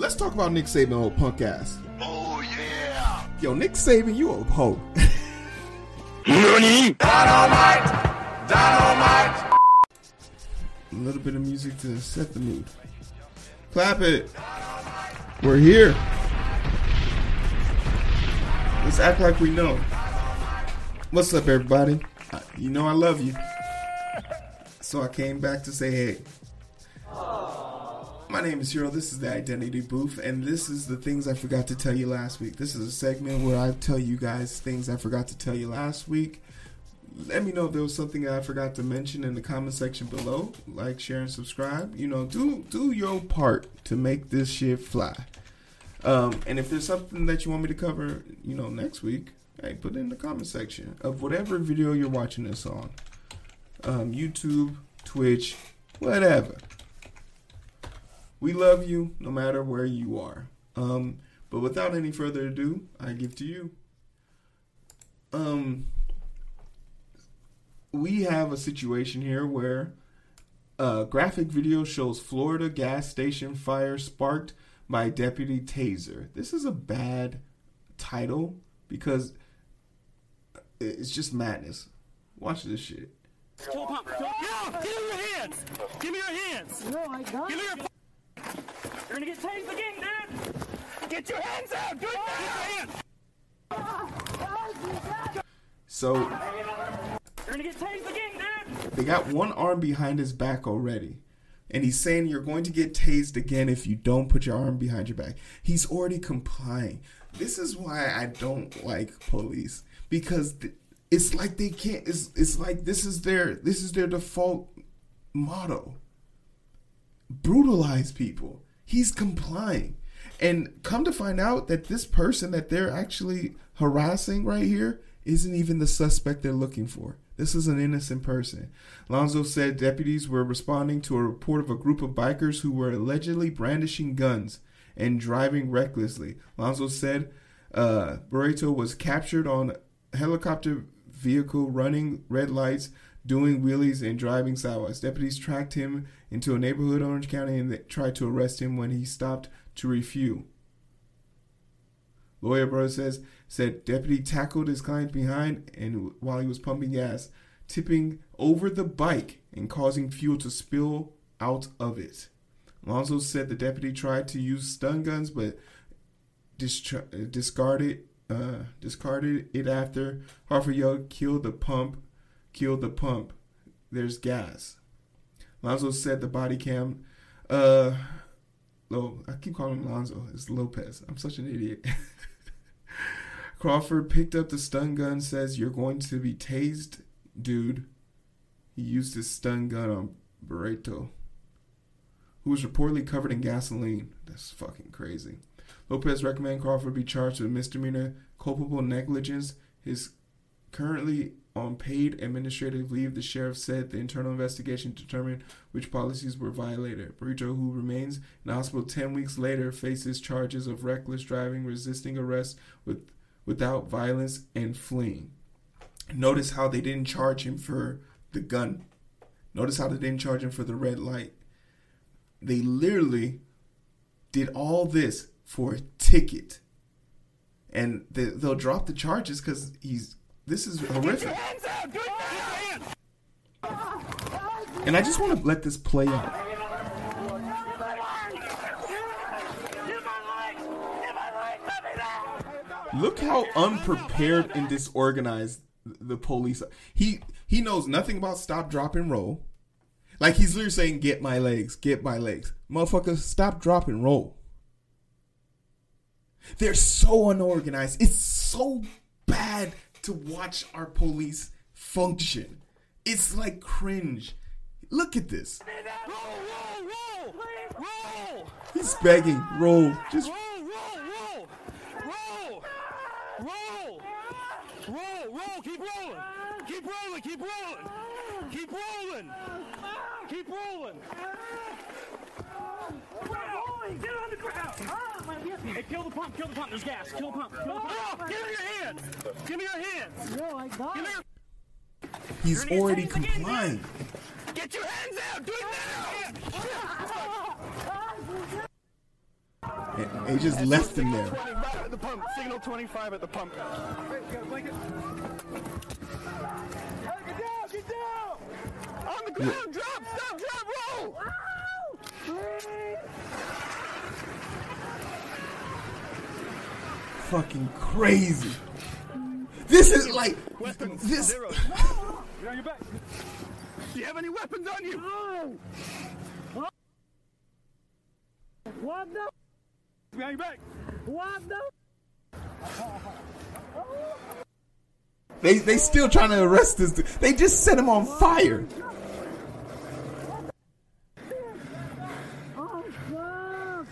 let's talk about Nick Saban, old punk ass. Oh yeah! Yo, Nick Saban, you old hoe. Nani? Dynamite! Dynamite! A little bit of music to set the mood. Clap it. We're here. Let's act like we know. What's up, everybody? Uh, You know I love you. So I came back to say hey. My name is Hero. This is the Identity Booth, and this is the things I forgot to tell you last week. This is a segment where I tell you guys things I forgot to tell you last week. Let me know if there was something I forgot to mention in the comment section below. Like, share, and subscribe. You know, do do your part to make this shit fly. Um, and if there's something that you want me to cover, you know, next week, hey, put it in the comment section of whatever video you're watching this on. Um, YouTube, Twitch, whatever. We love you no matter where you are. Um, but without any further ado, I give to you. Um, we have a situation here where a graphic video shows Florida gas station fire sparked by deputy taser. This is a bad title because it's just madness. Watch this shit. Pump. Pull- give me your hands. Give me your hands. No, I got Give me your. You're gonna get tased again, dude. Get your hands out. Do it now. Get your hands. So You're gonna get tased again, dude. They got one arm behind his back already. And he's saying you're going to get tased again if you don't put your arm behind your back. He's already complying. This is why I don't like police because th- it's like they can't it's, it's like this is their this is their default motto. Brutalize people. He's complying. And come to find out that this person that they're actually harassing right here isn't even the suspect they're looking for. This is an innocent person. Lonzo said deputies were responding to a report of a group of bikers who were allegedly brandishing guns and driving recklessly. Lonzo said uh, Barreto was captured on a helicopter vehicle running red lights, doing wheelies, and driving sideways. Deputies tracked him into a neighborhood in Orange County and tried to arrest him when he stopped to refuel. Lawyer brother says said deputy tackled his client behind and while he was pumping gas, tipping over the bike and causing fuel to spill out of it. Alonso said the deputy tried to use stun guns but dis- discarded uh, discarded it after Harford yelled, "Kill the pump! Kill the pump! There's gas." Lonzo said the body cam. Uh, Lo, I keep calling him Lonzo. It's Lopez. I'm such an idiot. Crawford picked up the stun gun. Says you're going to be tased, dude. He used his stun gun on Barreto, who was reportedly covered in gasoline. That's fucking crazy. Lopez recommended Crawford be charged with misdemeanor culpable negligence. His currently on paid administrative leave, the sheriff said the internal investigation determined which policies were violated. Barreto, who remains in hospital 10 weeks later, faces charges of reckless driving, resisting arrest with, without violence, and fleeing. Notice how they didn't charge him for the gun. Notice how they didn't charge him for the red light. They literally did all this for a ticket. And they, they'll drop the charges because he's. This is horrific. Hands out. Do it now. Get your hands. And I just want to let this play out. Give my legs. Give my legs. Let me down. Look how unprepared and disorganized the police are. He he knows nothing about stop, drop, and roll. Like he's literally saying, "Get my legs, get my legs, motherfucker, stop, drop, and roll." They're so unorganized. It's so bad to watch our police function. It's like cringe. Look at this. Roll, roll, roll. Roll. He's begging, roll, just Roll, roll, roll. Roll. Roll. Roll, roll. Keep rolling. Keep rolling. Keep rolling. Keep rolling. Keep rolling. Get on the ground. Oh, hey, kill the pump. Kill the pump. There's gas. Kill the pump. Kill the pump. Oh, give me your hands. Give me your hands. No, I got Give me your. he's gonna already complying. Get your hands out. Do it now. And they just left him there. 25 at the pump. Signal 25 at the pump. Get down, get down! On the ground! Drop! Stop! Drop! Roll! Fucking crazy. This is like Weapons this. zero. You're on your back. Do you have any weapons on you? No. What the? Behind your back. What the? They they still trying to arrest this. dude. They just set him on fire. Oh fuck!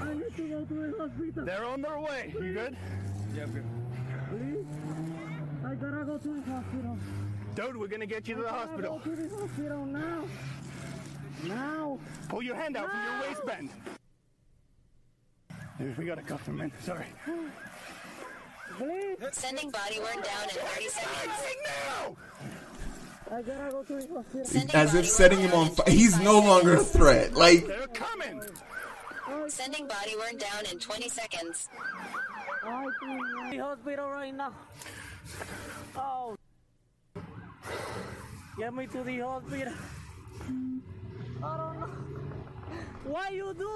I need to go to the hospital. They're on their way. You good? Yeah, I'm good. Please, I gotta go to the hospital. Dude, we're gonna get you to the I gotta hospital. Go to the hospital now. Now. Pull your hand out from your waistband. Dude, we gotta cuff him in. Sorry. Please, Sending body worn down in 30 seconds. now! I gotta go to the hospital. As if setting him on fire. He's no longer a threat. Like They're coming! Sending body worn down in 20 seconds. I think the hospital right now. Oh. Get me to the hospital. I don't know. Why you do?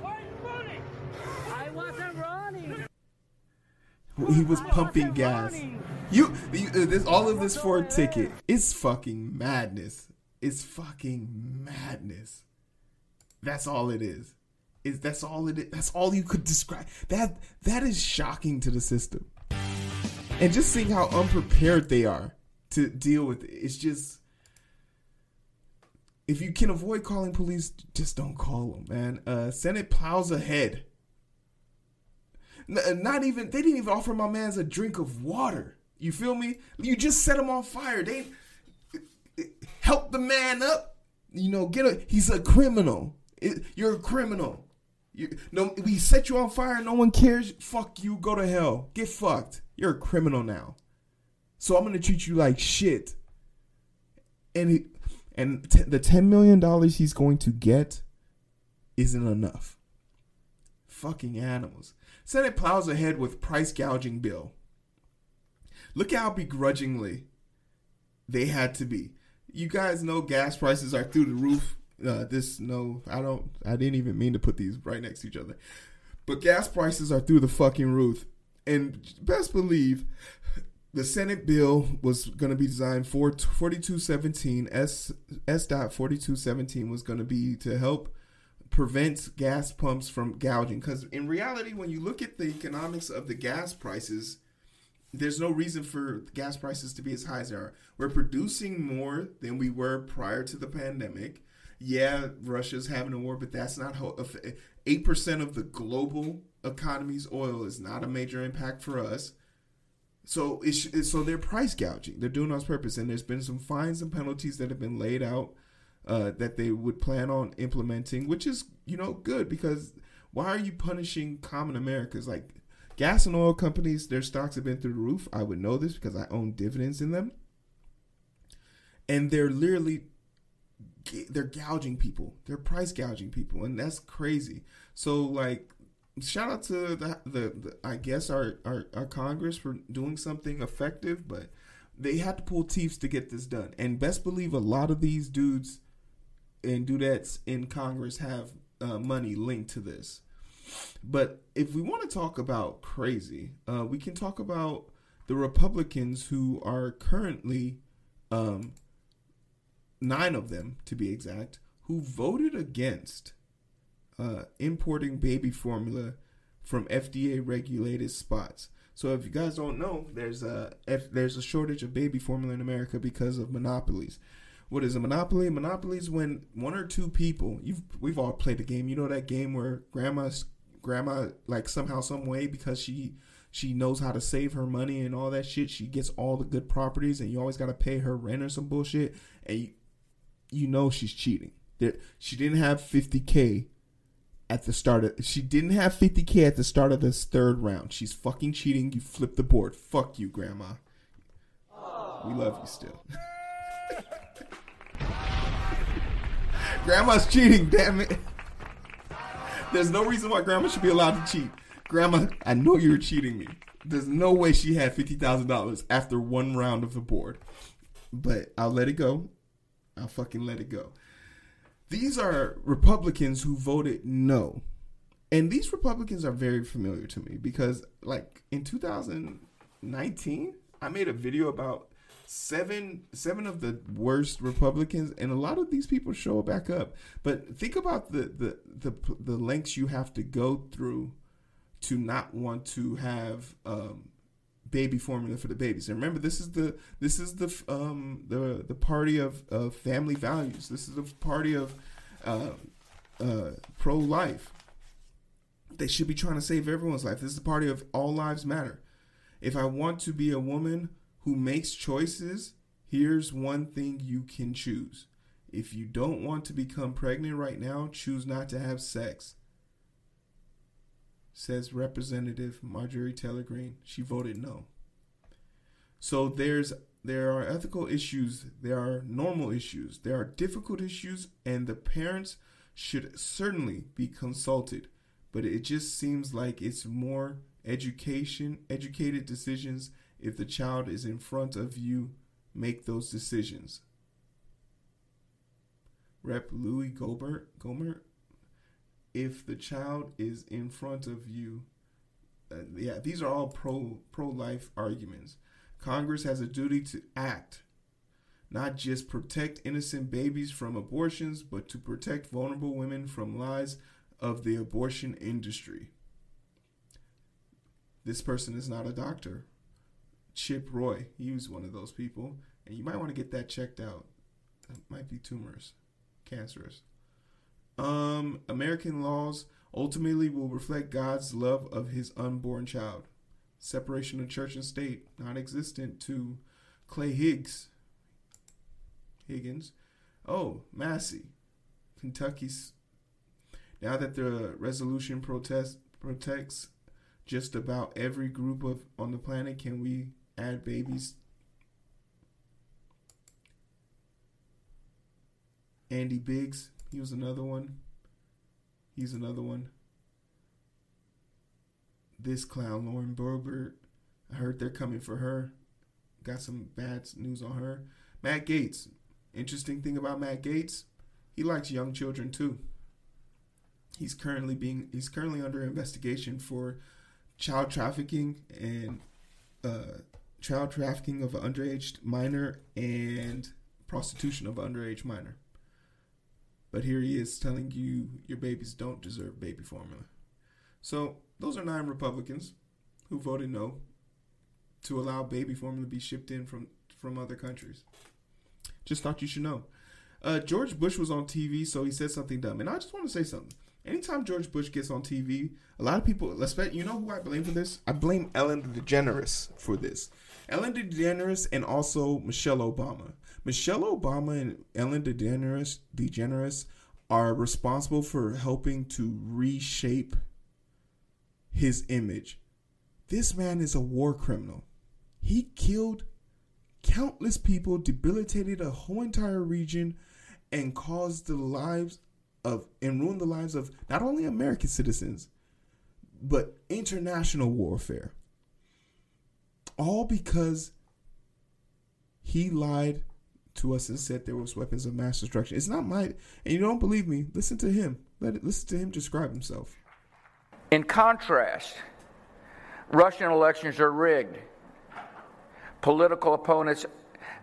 Why you running? I wasn't running. he was pumping gas. running. You, you uh, this all of this for a ticket. It's fucking madness. It's fucking madness. That's all it is. Is that's all it is. That's all you could describe. That that is shocking to the system. And just seeing how unprepared they are to deal with it. It's just if you can avoid calling police, just don't call them, man. Uh, Senate plows ahead. N- not even they didn't even offer my man's a drink of water. You feel me? You just set him on fire. They help the man up. You know, get a. He's a criminal. It- you're a criminal. You, no, we set you on fire. No one cares. Fuck you. Go to hell. Get fucked. You're a criminal now. So I'm gonna treat you like shit. And he, and t- the ten million dollars he's going to get isn't enough. Fucking animals. Senate plows ahead with price gouging bill. Look how begrudgingly they had to be. You guys know gas prices are through the roof. Uh, this no, I don't. I didn't even mean to put these right next to each other, but gas prices are through the fucking roof. And best believe the Senate bill was going to be designed for 4217 S S dot 4217 was going to be to help prevent gas pumps from gouging because in reality when you look at the economics of the gas prices there's no reason for gas prices to be as high as they are we're producing more than we were prior to the pandemic yeah russia's having a war but that's not how 8% of the global economy's oil is not a major impact for us so it's, so they're price gouging. They're doing on purpose, and there's been some fines and penalties that have been laid out uh, that they would plan on implementing, which is you know good because why are you punishing common Americans like gas and oil companies? Their stocks have been through the roof. I would know this because I own dividends in them, and they're literally they're gouging people. They're price gouging people, and that's crazy. So like shout out to the, the, the I guess our, our our Congress for doing something effective, but they had to pull teeth to get this done. And best believe a lot of these dudes and dudettes in Congress have uh, money linked to this. But if we want to talk about crazy, uh, we can talk about the Republicans who are currently um, nine of them to be exact, who voted against uh, importing baby formula from FDA regulated spots. So if you guys don't know, there's a F, there's a shortage of baby formula in America because of monopolies. What is a monopoly? Monopolies when one or two people you've we've all played the game. You know that game where grandma's grandma like somehow some way because she she knows how to save her money and all that shit. She gets all the good properties and you always got to pay her rent or some bullshit and you, you know she's cheating. That she didn't have 50k at the start of she didn't have 50k at the start of this third round. She's fucking cheating. You flip the board. Fuck you, grandma. We love you still. Grandma's cheating, damn it. There's no reason why grandma should be allowed to cheat. Grandma, I know you're cheating me. There's no way she had fifty thousand dollars after one round of the board. But I'll let it go. I'll fucking let it go. These are Republicans who voted no. And these Republicans are very familiar to me because like in 2019, I made a video about seven seven of the worst Republicans, and a lot of these people show back up. But think about the the the, the lengths you have to go through to not want to have um, baby formula for the babies. And remember, this is the this is the um, the the party of, of family values. This is the party of uh, uh, pro life. They should be trying to save everyone's life. This is the party of all lives matter. If I want to be a woman who makes choices, here's one thing you can choose. If you don't want to become pregnant right now, choose not to have sex. Says Representative Marjorie Taylor Greene. She voted no. So there's there are ethical issues, there are normal issues, there are difficult issues, and the parents should certainly be consulted. But it just seems like it's more education, educated decisions if the child is in front of you, make those decisions. Rep Louis Gohmert, Gohmert, if the child is in front of you, uh, yeah, these are all pro pro life arguments. Congress has a duty to act, not just protect innocent babies from abortions, but to protect vulnerable women from lies of the abortion industry. This person is not a doctor. Chip Roy, he was one of those people, and you might want to get that checked out. It might be tumors, cancerous. Um, American laws ultimately will reflect God's love of his unborn child. Separation of church and state, non existent to Clay Higgs. Higgins. Oh, Massie. Kentucky's. Now that the resolution protest protects just about every group of on the planet, can we add babies? Andy Biggs, he was another one. He's another one. This clown, Lauren Boebert, I heard they're coming for her. Got some bad news on her. Matt Gaetz. Interesting thing about Matt Gaetz, he likes young children too. He's currently being he's currently under investigation for child trafficking and uh, child trafficking of an underage minor and prostitution of an underage minor. But here he is telling you your babies don't deserve baby formula. So those are nine Republicans who voted no to allow baby formula to be shipped in from from other countries. Just thought you should know. Uh, George Bush was on TV, so he said something dumb, and I just want to say something. Anytime George Bush gets on TV, a lot of people, especially you know who I blame for this? I blame Ellen DeGeneres for this. Ellen DeGeneres and also Michelle Obama. Michelle Obama and Ellen DeGeneres, DeGeneres are responsible for helping to reshape his image. This man is a war criminal. He killed countless people, debilitated a whole entire region, and caused the lives of and ruined the lives of not only American citizens, but international warfare. All because he lied to us and said there was weapons of mass destruction. It's not my and you don't believe me, listen to him. Let it listen to him describe himself. In contrast, Russian elections are rigged. Political opponents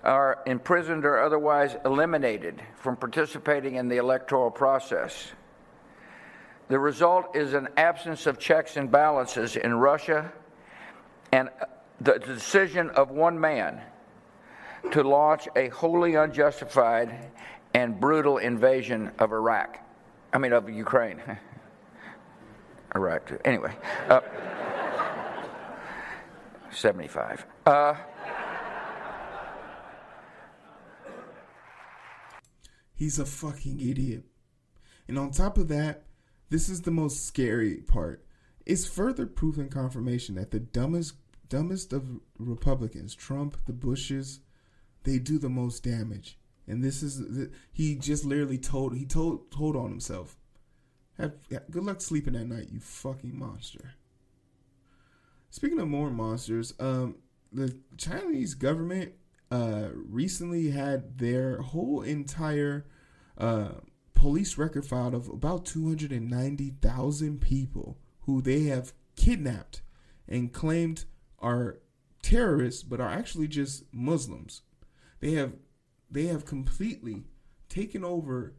are imprisoned or otherwise eliminated from participating in the electoral process. The result is an absence of checks and balances in Russia and the decision of one man to launch a wholly unjustified and brutal invasion of Iraq. I mean, of Ukraine. Iraq, too. Anyway, uh, 75. Uh, He's a fucking idiot. And on top of that, this is the most scary part. It's further proof and confirmation that the dumbest dumbest of Republicans, Trump, the Bushes, they do the most damage. And this is he just literally told he told told on himself. Have good luck sleeping at night, you fucking monster. Speaking of more monsters, um, the Chinese government uh, recently had their whole entire uh, police record filed of about 290,000 people who they have kidnapped and claimed are terrorists but are actually just Muslims. They have they have completely taken over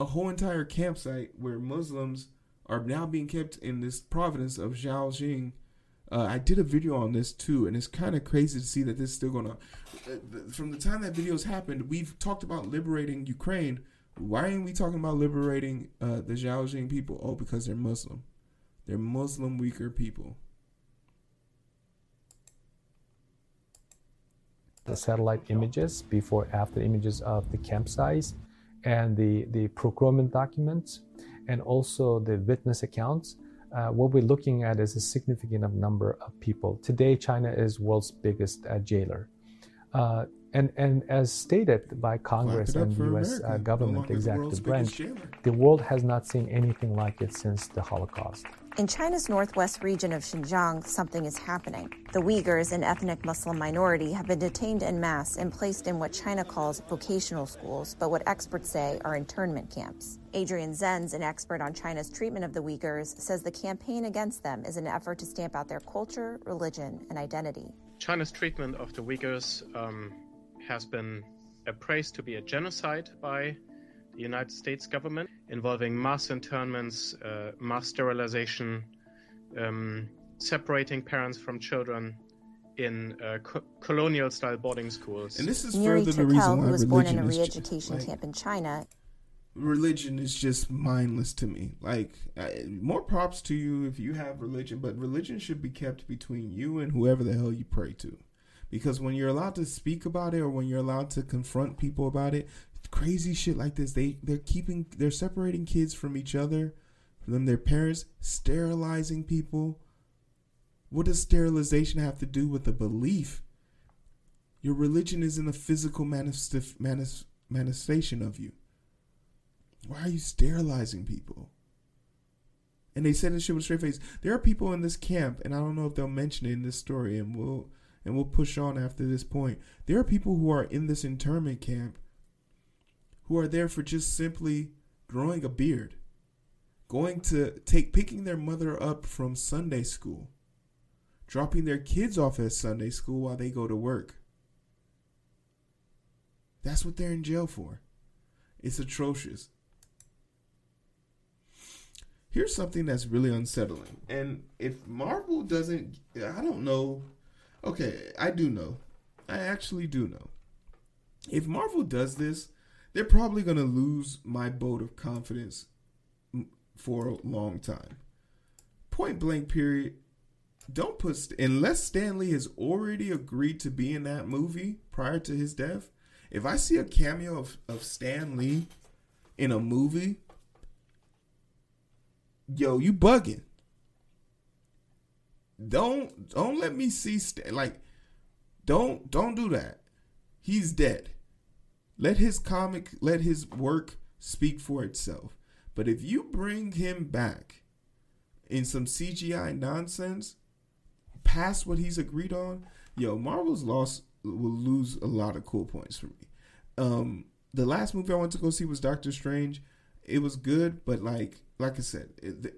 a whole entire campsite where Muslims are now being kept in this province of Zhaoxing. Uh, I did a video on this too, and it's kind of crazy to see that this is still going on. Uh, from the time that videos happened, we've talked about liberating Ukraine. Why aren't we talking about liberating uh, the Zhaoxing people? Oh, because they're Muslim. They're Muslim Uyghur people. The satellite images before after images of the campsites and the, the procurement documents and also the witness accounts uh, what we're looking at is a significant number of people today china is world's biggest uh, jailer uh, and, and as stated by Congress and the U.S. Uh, government no executive branch, the world has not seen anything like it since the Holocaust. In China's northwest region of Xinjiang, something is happening. The Uyghurs, an ethnic Muslim minority, have been detained en masse and placed in what China calls vocational schools, but what experts say are internment camps. Adrian Zenz, an expert on China's treatment of the Uyghurs, says the campaign against them is an effort to stamp out their culture, religion, and identity. China's treatment of the Uyghurs um, has been appraised to be a genocide by United States government involving mass internments, uh, mass sterilization, um, separating parents from children in uh, co- colonial style boarding schools. And this is Yuri further the reason why who was born in a re-education like- camp in China, religion is just mindless to me. Like, I, more props to you if you have religion, but religion should be kept between you and whoever the hell you pray to. Because when you're allowed to speak about it or when you're allowed to confront people about it, crazy shit like this, they they're keeping they're separating kids from each other, from them their parents, sterilizing people. What does sterilization have to do with the belief? Your religion isn't a physical manifestation of you. Why are you sterilizing people? And they said this shit with a straight face. There are people in this camp, and I don't know if they'll mention it in this story, and we'll and we'll push on after this point. There are people who are in this internment camp who are there for just simply growing a beard, going to take picking their mother up from Sunday school, dropping their kids off at Sunday school while they go to work. That's what they're in jail for. It's atrocious. Here's something that's really unsettling. And if Marvel doesn't, I don't know. Okay, I do know. I actually do know. If Marvel does this, they're probably going to lose my vote of confidence for a long time. Point blank, period. Don't put, St- unless Stan Lee has already agreed to be in that movie prior to his death. If I see a cameo of, of Stan Lee in a movie, yo, you bugging. Don't don't let me see Stan like don't don't do that. He's dead. Let his comic, let his work speak for itself. But if you bring him back in some CGI nonsense, past what he's agreed on, yo, Marvel's lost will lose a lot of cool points for me. Um, the last movie I went to go see was Doctor Strange. It was good, but like like I said, it,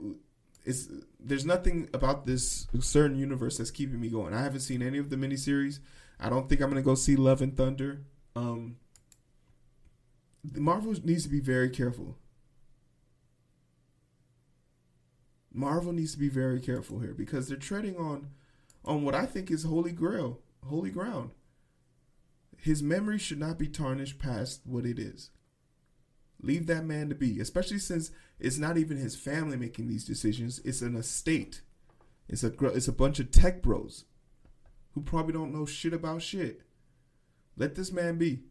it's there's nothing about this certain universe that's keeping me going. I haven't seen any of the miniseries. I don't think I'm gonna go see Love and Thunder. Um, Marvel needs to be very careful. Marvel needs to be very careful here because they're treading on on what I think is holy grail, holy ground. His memory should not be tarnished past what it is. Leave that man to be, especially since it's not even his family making these decisions. It's an estate. It's a it's a bunch of tech bros who probably don't know shit about shit. Let this man be.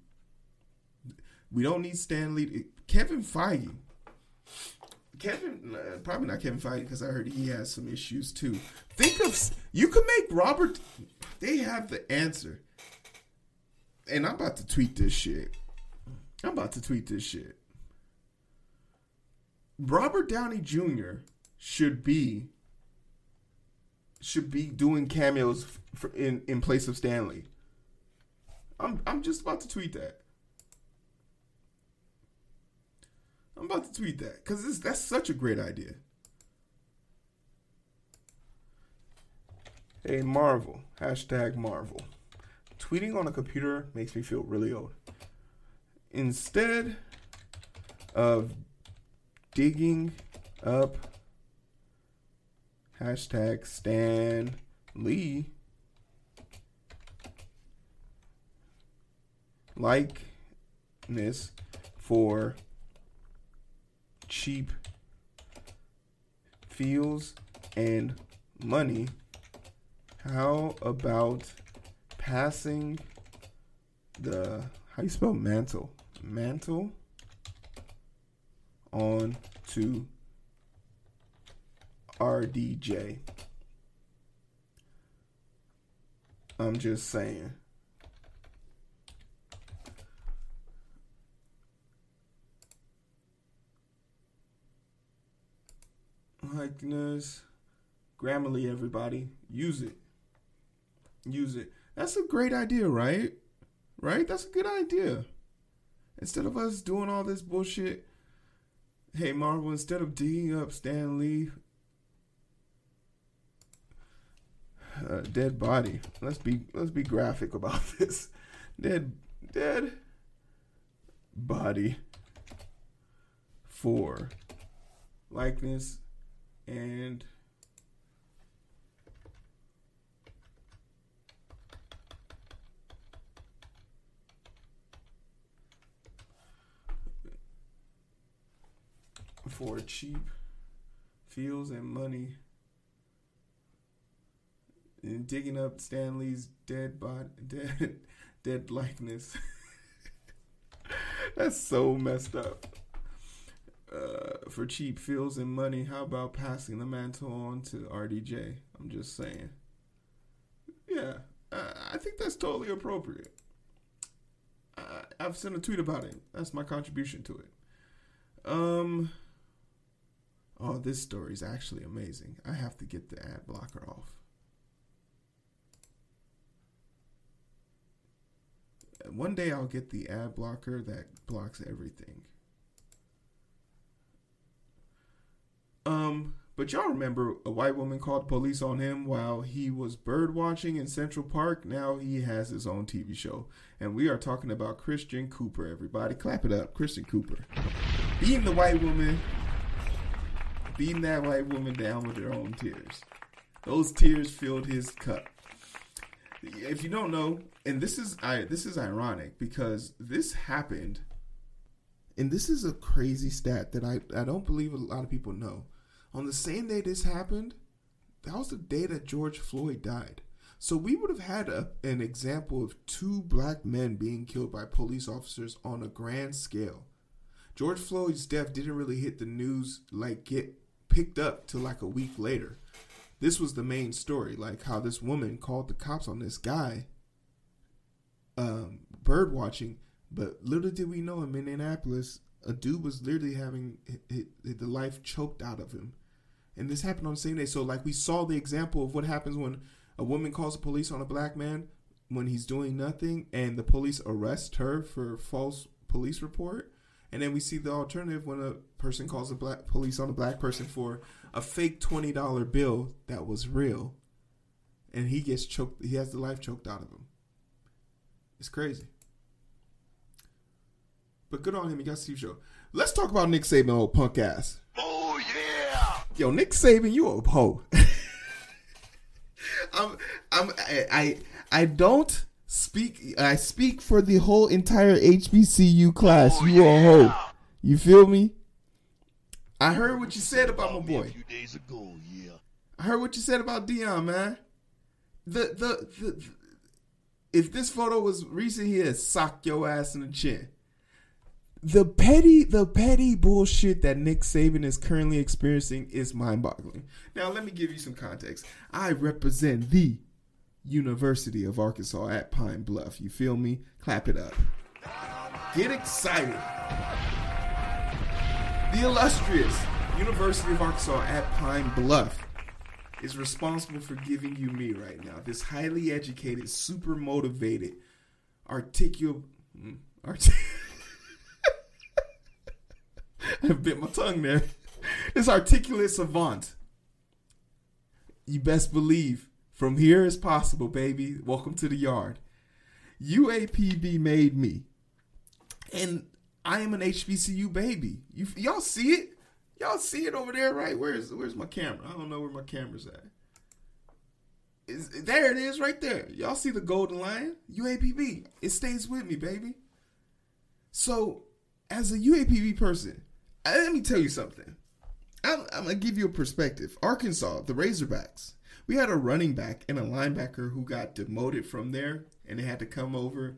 We don't need Stan Lee. Kevin Feige. Kevin, uh, probably not Kevin Feige because I heard he has some issues too. Think of you can make Robert. They have the answer. and I'm about to tweet this shit. I'm about to tweet this shit. Robert Downey Jr. should be should be doing cameos in in place of Stan Lee. I'm I'm just about to tweet that. I'm about to tweet that because that's such a great idea. Hey Marvel hashtag Marvel. Tweeting on a computer makes me feel really old. Instead of digging up hashtag Stan Lee likeness for cheap feels and money. How about passing the how you spell mantle? Mantle on to RDJ. I'm just saying. Likeness. Grammarly, everybody. Use it. Use it. That's a great idea, right? Right? That's a good idea. Instead of us doing all this bullshit, hey Marvel, instead of digging up Stan Lee, uh, dead body. Let's be let's be graphic about this. Dead dead body for likeness and for cheap feels and money and digging up Stan Lee's dead body dead dead likeness. That's so messed up uh, for cheap feels and money how about passing the mantle on to RDJ I'm just saying yeah uh, I think that's totally appropriate I, I've sent a tweet about it that's my contribution to it um Oh, this story is actually amazing. I have to get the ad blocker off. One day I'll get the ad blocker that blocks everything. Um, but y'all remember a white woman called police on him while he was bird watching in Central Park? Now he has his own TV show. And we are talking about Christian Cooper, everybody. Clap it up. Christian Cooper. Beating the white woman beating that white woman down with her own tears. Those tears filled his cup. If you don't know, and this is I this is ironic because this happened and this is a crazy stat that I, I don't believe a lot of people know. On the same day this happened, that was the day that George Floyd died. So we would have had a, an example of two black men being killed by police officers on a grand scale. George Floyd's death didn't really hit the news like get picked up till like a week later. This was the main story, like how this woman called the cops on this guy um, bird watching. But little did we know in Minneapolis, a dude was literally having the life choked out of him. And this happened on the same day. So, like, we saw the example of what happens when a woman calls the police on a black man when he's doing nothing, and the police arrest her for false police report. And then we see the alternative when a person calls the black police on a black person for a fake twenty dollar bill that was real, and he gets choked. He has the life choked out of him. It's crazy. But good on him. He got Steve show. Let's talk about Nick Saban, old punk ass. Yo, Nick Saban, you a hoe. I'm, I'm, I, I, I don't speak. I speak for the whole entire HBCU class. Oh, you a yeah. hoe. You feel me? I heard what you said about my a boy. ago, yeah. I heard what you said about Deion, man. The, the the the if this photo was recent, he'd sock your ass in the chin. The petty the petty bullshit that Nick Saban is currently experiencing is mind-boggling. Now let me give you some context. I represent the University of Arkansas at Pine Bluff. You feel me? Clap it up. Get excited. The illustrious University of Arkansas at Pine Bluff is responsible for giving you me right now. This highly educated, super motivated, articulate. Hmm, Art- I bit my tongue there. This articulate savant. You best believe from here is possible, baby. Welcome to the yard. UAPB made me. And I am an HBCU baby. You, y'all see it? Y'all see it over there, right? Where's where's my camera? I don't know where my camera's at. Is there it is right there. Y'all see the golden lion? UAPB. It stays with me, baby. So, as a UAPB person, let me tell you something. I'm, I'm gonna give you a perspective. Arkansas, the Razorbacks. We had a running back and a linebacker who got demoted from there, and they had to come over.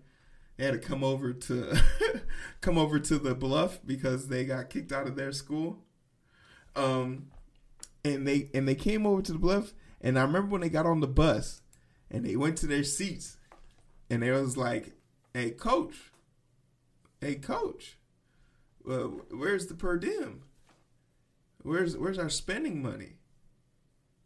They had to come over to come over to the bluff because they got kicked out of their school. Um, and they and they came over to the bluff, and I remember when they got on the bus, and they went to their seats, and they was like, "Hey, coach, hey, coach, well, where's the per diem? Where's where's our spending money?"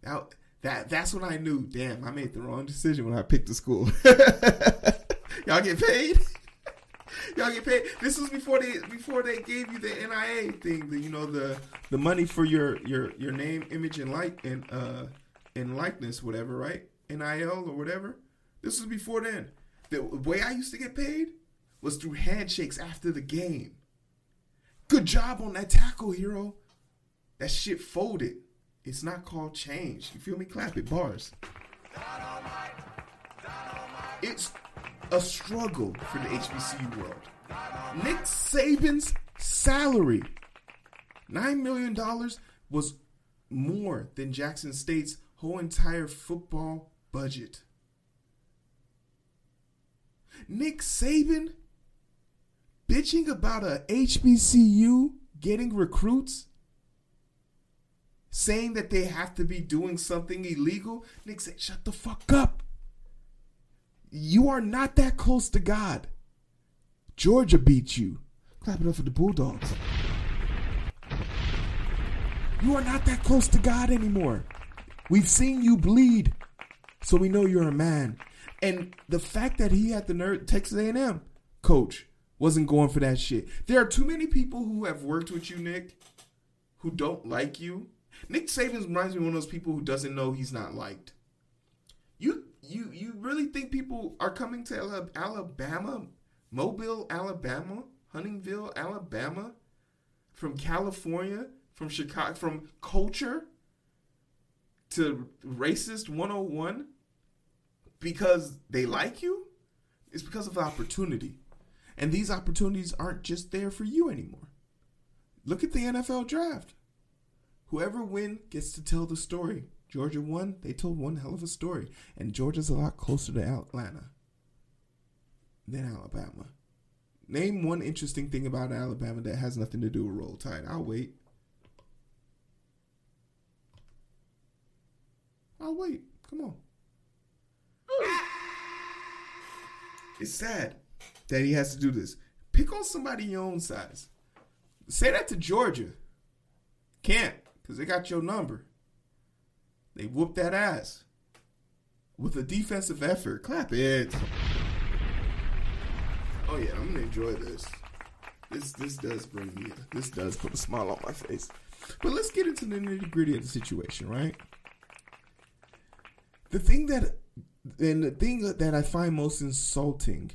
Now that that's when I knew, damn, I made the wrong decision when I picked the school. Y'all get paid. Y'all get paid. This was before they before they gave you the NIA thing, the you know the the money for your your your name, image, and like and uh and likeness, whatever, right? NIL or whatever. This was before then. The way I used to get paid was through handshakes after the game. Good job on that tackle, hero. That shit folded. It's not called change. You feel me? Clap it, bars. It's a struggle for the HBCU world. Nick Saban's salary, $9 million, was more than Jackson State's whole entire football budget. Nick Saban bitching about a HBCU getting recruits, saying that they have to be doing something illegal. Nick said, shut the fuck up. You are not that close to God. Georgia beat you. Clap it up for the Bulldogs. You are not that close to God anymore. We've seen you bleed, so we know you're a man. And the fact that he had the nerve, Texas A&M coach wasn't going for that shit. There are too many people who have worked with you, Nick, who don't like you. Nick Saban reminds me of one of those people who doesn't know he's not liked. You you you really think people are coming to Alabama, Mobile, Alabama, Huntingville, Alabama, from California, from Chicago, from culture to racist 101 because they like you? It's because of opportunity. And these opportunities aren't just there for you anymore. Look at the NFL draft. Whoever wins gets to tell the story. Georgia won, they told one hell of a story. And Georgia's a lot closer to Atlanta than Alabama. Name one interesting thing about Alabama that has nothing to do with Roll Tide. I'll wait. I'll wait. Come on. It's sad that he has to do this. Pick on somebody your own size. Say that to Georgia. Can't, because they got your number. They whooped that ass with a defensive effort. Clap it. Oh yeah, I'm gonna enjoy this. This this does bring me this does put a smile on my face. But let's get into the nitty gritty of the situation, right? The thing that and the thing that I find most insulting,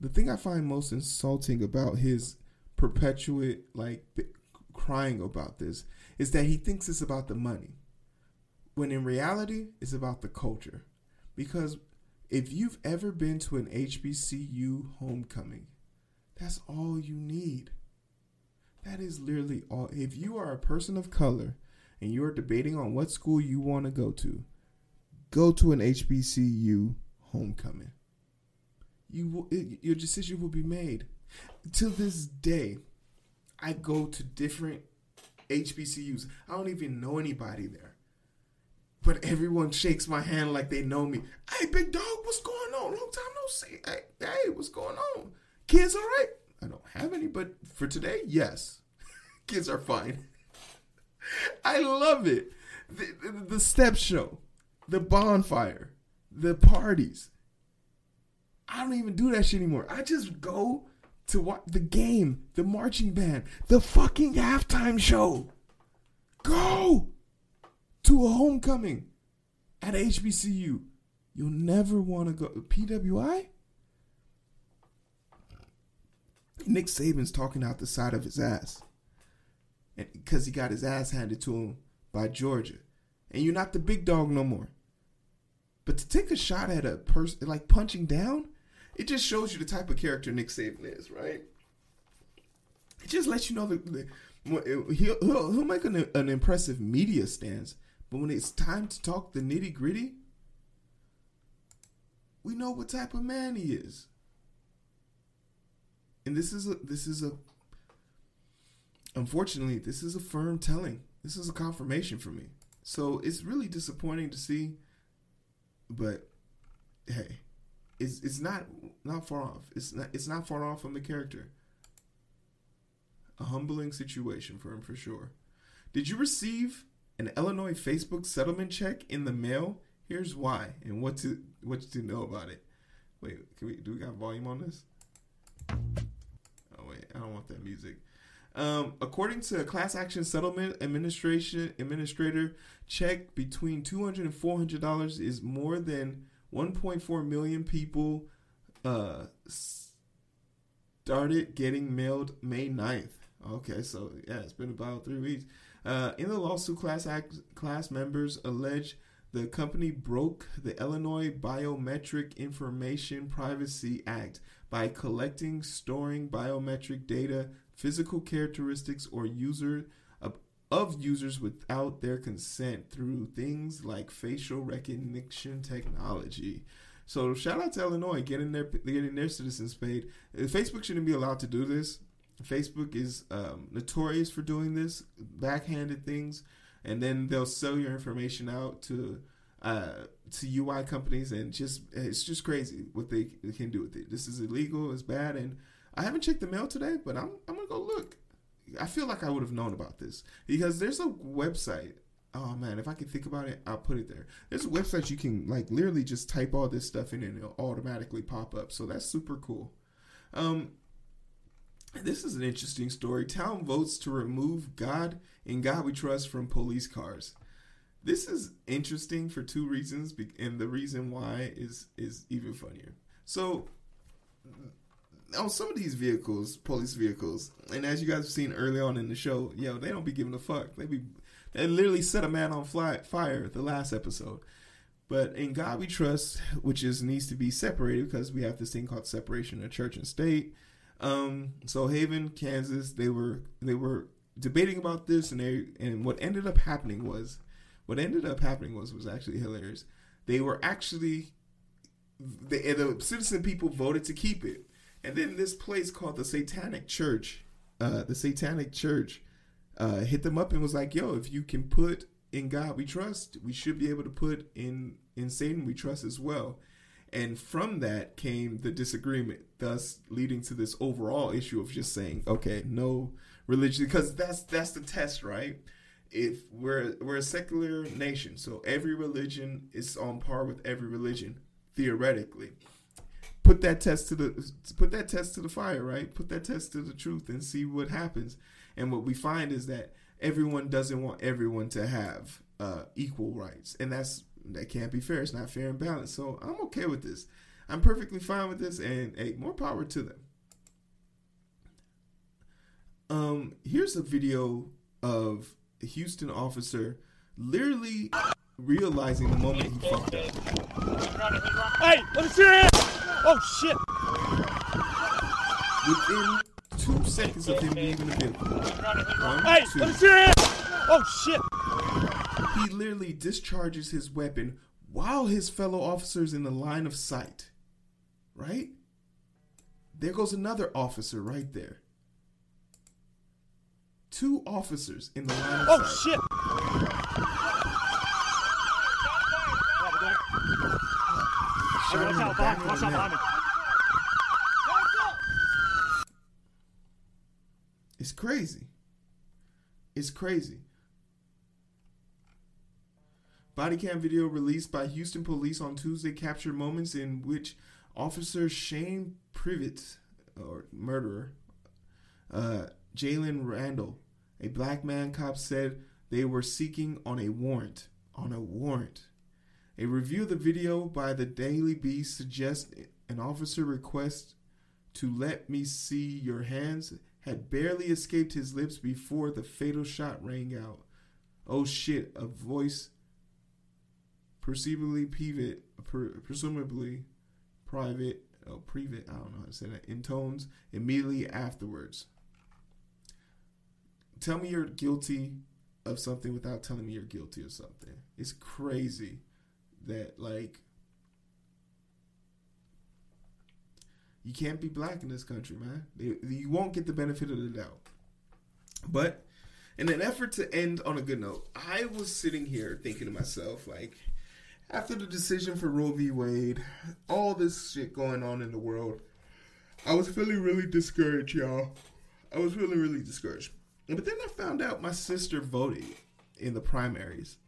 the thing I find most insulting about his perpetuate like crying about this is that he thinks it's about the money when in reality it's about the culture. Because if you've ever been to an HBCU homecoming that's all you need. That is literally all if you are a person of color and you're debating on what school you want to go to go to an HBCU homecoming you your decision will be made to this day I go to different HBCUs I don't even know anybody there but everyone shakes my hand like they know me. Hey, big dog, what's going on? Long time no see. Hey, hey, what's going on? Kids, all right? I don't have any, but for today, yes, kids are fine. I love it. The, the, the step show, the bonfire, the parties. I don't even do that shit anymore. I just go to watch the game, the marching band, the fucking halftime show. Go to a homecoming at HBCU. You'll never want to go. PWI? Nick Saban's talking out the side of his ass. Because he got his ass handed to him by Georgia. And you're not the big dog no more. But to take a shot at a person, like punching down, it just shows you the type of character Nick Saban is, right? It just lets you know that he'll, uh, he'll, he'll make an, an impressive media stance, but when it's time to talk the nitty gritty, we know what type of man he is. And this is a this is a unfortunately this is a firm telling. This is a confirmation for me. So it's really disappointing to see, but hey, it's it's not not far off. It's not it's not far off from the character. A humbling situation for him for sure. Did you receive an Illinois Facebook settlement check in the mail? Here's why and what to what to know about it. Wait, can we do we got volume on this? Oh wait, I don't want that music. Um, according to a class action settlement administration administrator, check between two hundred and four hundred dollars is more than 1.4 million people uh, started getting mailed May 9th. Okay, so yeah, it's been about three weeks. Uh, in the lawsuit, class act, class members allege the company broke the Illinois Biometric Information Privacy Act by collecting, storing biometric data, physical characteristics, or user of users without their consent through things like facial recognition technology. So shout out to Illinois getting their getting their citizens paid. Uh, Facebook shouldn't be allowed to do this. Facebook is um, notorious for doing this backhanded things, and then they'll sell your information out to uh, to UI companies, and just it's just crazy what they, they can do with it. This is illegal. It's bad, and I haven't checked the mail today, but I'm I'm gonna go look. I feel like I would have known about this because there's a website. Oh man, if I can think about it, I'll put it there. There's a website you can like literally just type all this stuff in and it'll automatically pop up. So that's super cool. Um, this is an interesting story. Town votes to remove God and God We Trust from police cars. This is interesting for two reasons, and the reason why is is even funnier. So on some of these vehicles, police vehicles, and as you guys have seen early on in the show, yo, they don't be giving a fuck. They be they literally set a man on fly, fire the last episode. But in God we trust, which is needs to be separated because we have this thing called separation of church and state. Um, so Haven, Kansas, they were they were debating about this, and they and what ended up happening was, what ended up happening was was actually hilarious. They were actually the, the citizen people voted to keep it and then this place called the Satanic Church, uh, the Satanic Church, uh, hit them up and was like, "Yo, if you can put in God we trust, we should be able to put in in Satan we trust as well." And from that came the disagreement, thus leading to this overall issue of just saying, "Okay, no religion," because that's that's the test, right? If we're we're a secular nation, so every religion is on par with every religion theoretically put that test to the put that test to the fire, right? Put that test to the truth and see what happens. And what we find is that everyone doesn't want everyone to have uh, equal rights, and that's that can't be fair. It's not fair and balanced. So I'm okay with this. I'm perfectly fine with this, and hey, more power to them. Um, here's a video of a Houston officer literally realizing the moment he fucked up. Hey, let me see your hand! Oh shit! Within two seconds of him leaving the vehicle, one, Hey, two, let me see your hand! Oh shit! he literally discharges his weapon while his fellow officers in the line of sight. Right? There goes another officer right there. Two officers in the line of Oh sight. shit! shot him in the out back behind out behind. It's crazy. It's crazy. Body cam video released by Houston police on Tuesday captured moments in which Officer Shane Privette, or murderer, uh, Jalen Randle, a black man cop, said they were seeking on a warrant. On a warrant. A review of the video by the Daily Beast suggests an officer request to let me see your hands had barely escaped his lips before the fatal shot rang out. Oh shit, a voice perceivably pivot, per, presumably private, oh, private, I don't know how to say that, intones immediately afterwards. Tell me you're guilty of something without telling me you're guilty of something. It's crazy that, like, you can't be black in this country, man. You won't get the benefit of the doubt. But in an effort to end on a good note, I was sitting here thinking to myself, like, after the decision for Roe v. Wade, all this shit going on in the world, I was feeling really discouraged, y'all. I was really, really discouraged. But then I found out my sister voted in the primaries.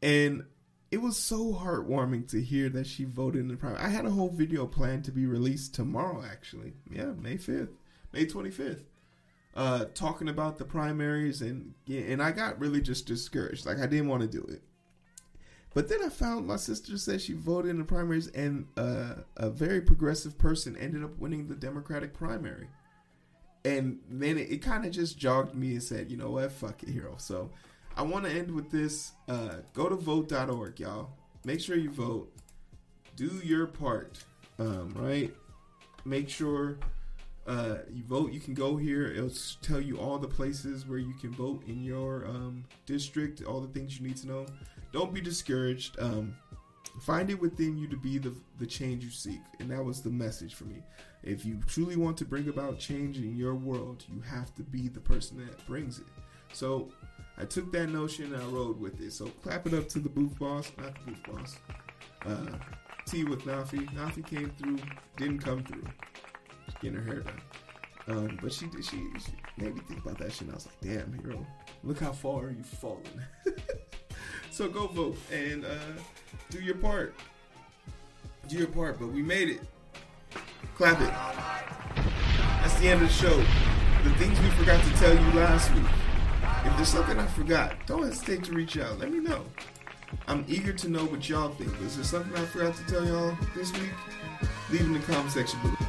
And it was so heartwarming to hear that she voted in the primary. I had a whole video planned to be released tomorrow, actually. Yeah, May 5th, May 25th. Uh, talking about the primaries and and I got really just discouraged. Like I didn't want to do it. But then I found my sister said she voted in the primaries, and uh, a very progressive person ended up winning the Democratic primary. And then it, it kind of just jogged me and said, you know what, fuck it, Heero. So I want to end with this. Uh, go to vote.org, y'all. Make sure you vote. Do your part, um, right? Make sure uh, you vote. You can go here. It'll tell you all the places where you can vote in your um, district, all the things you need to know. Don't be discouraged. Um, find it within you to be the, the change you seek. And that was the message for me. If you truly want to bring about change in your world, you have to be the person that brings it. So I took that notion and I rode with it. So clap it up to the booth boss, not the booth boss. Uh, T with Nafi. Nafi came through, didn't come through. She's getting her hair done. Um, but she did. She, she made me think about that shit. And I was like, "Damn, Heero, look how far you've fallen." so go vote and uh, do your part. Do your part. But we made it. Clap it. That's the end of the show. The things we forgot to tell you last week. If there's something I forgot, don't hesitate to reach out. Let me know. I'm eager to know what y'all think. Is there something I forgot to tell y'all this week? Leave in the comment section below.